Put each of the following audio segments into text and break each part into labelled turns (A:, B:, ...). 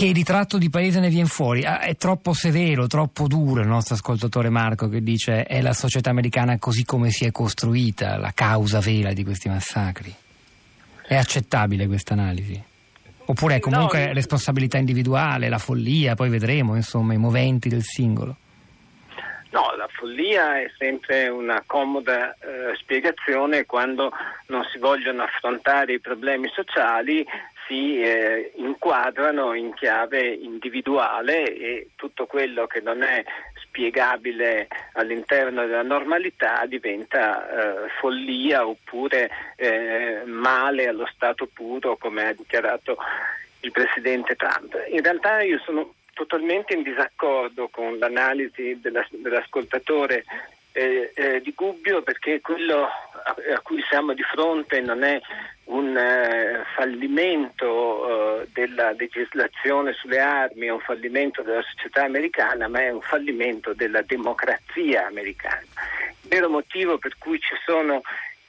A: Che ritratto di paese ne viene fuori? Ah, è troppo severo, troppo duro il nostro ascoltatore Marco che dice è la società americana così come si è costruita la causa vera di questi massacri. È accettabile questa analisi? Oppure è comunque no, responsabilità individuale, la follia, poi vedremo insomma i moventi del singolo?
B: No, la follia è sempre una comoda eh, spiegazione quando non si vogliono affrontare i problemi sociali, si eh, inquadrano in chiave individuale e tutto quello che non è spiegabile all'interno della normalità diventa eh, follia oppure eh, male allo stato puro come ha dichiarato il Presidente Trump. In realtà io sono totalmente in disaccordo con l'analisi della, dell'ascoltatore eh, eh, di Gubbio perché quello a, a, cui siamo di fronte non è un eh, fallimento eh, della legislazione sulle armi, è un fallimento della società americana, ma è un fallimento della democrazia americana. Il vero motivo per cui ci sono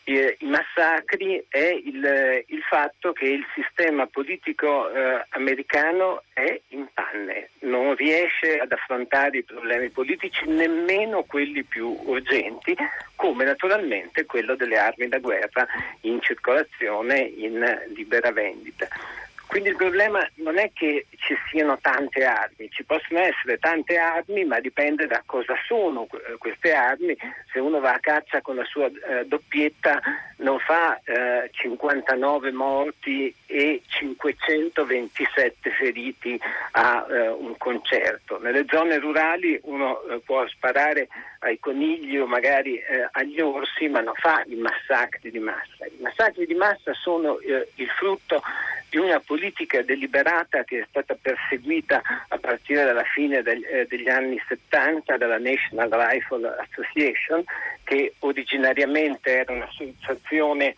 B: eh, i massacri è il, il, fatto che il sistema politico eh, americano è in panne, non riesce ad affrontare i problemi politici, nemmeno quelli più urgenti, come naturalmente quello delle armi da guerra in circolazione in libera vendita. Quindi il problema non è che ci siano tante armi, ci possono essere tante armi, ma dipende da cosa sono queste armi. Se uno va a caccia con la sua eh, doppietta non fa eh, 59 morti e 527 feriti a eh, un concerto. Nelle zone rurali uno eh, può sparare ai conigli o magari eh, agli orsi, ma non fa i massacri di massa. I massacri di massa sono eh, il frutto di una politica deliberata che è stata perseguita a partire dalla fine del, eh, degli anni 70 dalla National Rifle Association, che originariamente era un'associazione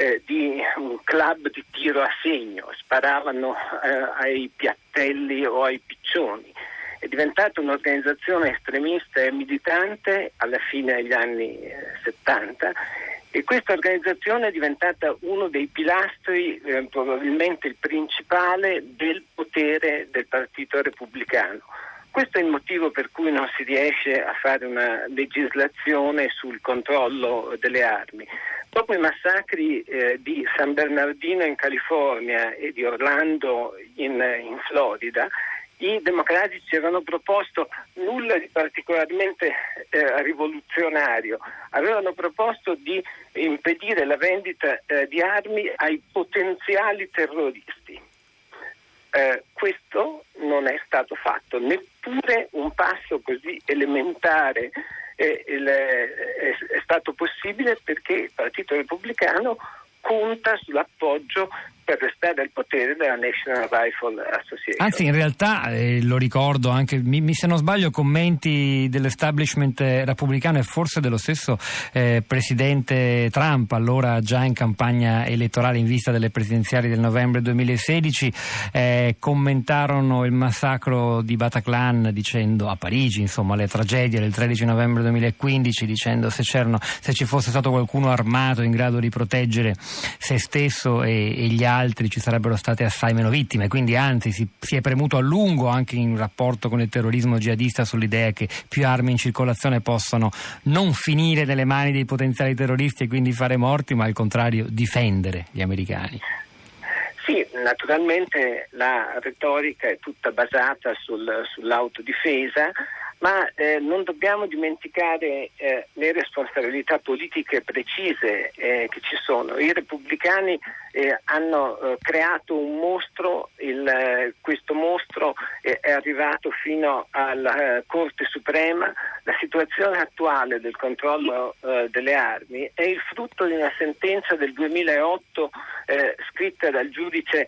B: eh, di un club di tiro a segno, sparavano eh, ai piattelli o ai piccioni. È diventata un'organizzazione estremista e militante alla fine degli anni 70 eh, e questa organizzazione è diventata uno dei pilastri, eh, probabilmente il principale, del potere del Partito Repubblicano. Questo è il motivo per cui non si riesce a fare una legislazione sul controllo delle armi. Dopo i massacri eh, di San Bernardino in California e di Orlando in, in Florida, i democratici avevano proposto nulla di particolarmente eh, rivoluzionario, avevano proposto di impedire la vendita eh, di armi ai potenziali terroristi. Eh, questo non è stato fatto, neppure un passo così elementare eh, il, è, è stato possibile perché il Partito Repubblicano conta sull'appoggio per restare al potere della National Rifle Association.
A: Anzi, in realtà, eh, lo ricordo anche, mi, mi, se non sbaglio, commenti dell'establishment repubblicano e forse dello stesso eh, presidente Trump, allora già in campagna elettorale in vista delle presidenziali del novembre 2016, eh, commentarono il massacro di Bataclan dicendo a Parigi, insomma, le tragedie del 13 novembre 2015, dicendo se, se ci fosse stato qualcuno armato in grado di proteggere se stesso e, e gli altri altri ci sarebbero state assai meno vittime, quindi anzi si, si, è premuto a lungo anche in rapporto con il terrorismo jihadista sull'idea che più armi in circolazione possano non finire nelle mani dei potenziali terroristi e quindi fare morti, ma al contrario difendere gli americani.
B: Sì, naturalmente la retorica è tutta basata sul, sull'autodifesa ma eh, non dobbiamo dimenticare eh, le responsabilità politiche precise eh, che ci sono. I repubblicani eh, hanno eh, creato un mostro, il, eh, questo mostro è arrivato fino alla Corte Suprema. La situazione attuale del controllo delle armi è il frutto di una sentenza del 2008 scritta dal giudice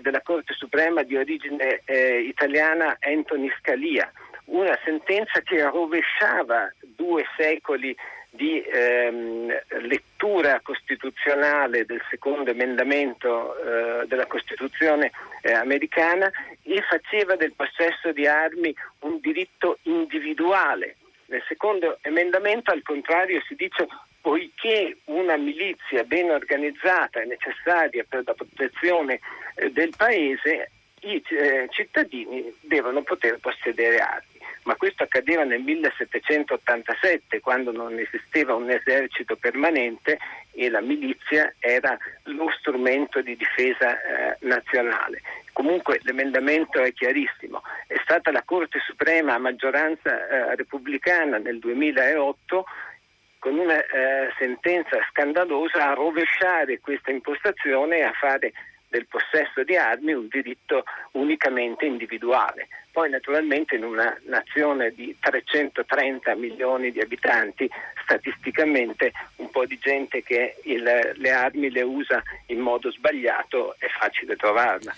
B: della Corte Suprema di origine italiana Anthony Scalia una sentenza che rovesciava due secoli di ehm, lettura costituzionale del secondo emendamento eh, della Costituzione eh, americana e faceva del possesso di armi un diritto individuale. Nel secondo emendamento, al contrario, si dice poiché una milizia ben organizzata è necessaria per la protezione eh, del paese, i eh, cittadini devono poter possedere armi ma questo accadeva nel 1787 quando non esisteva un esercito permanente e la milizia era lo strumento di difesa eh, nazionale. Comunque l'emendamento è chiarissimo, è stata la Corte Suprema a maggioranza eh, repubblicana nel 2008 con una eh, sentenza scandalosa a rovesciare questa impostazione e a fare del possesso di armi un diritto unicamente individuale. Poi naturalmente in una nazione di 330 milioni di abitanti, statisticamente un po' di gente che il, le armi le usa in modo sbagliato è facile trovarla.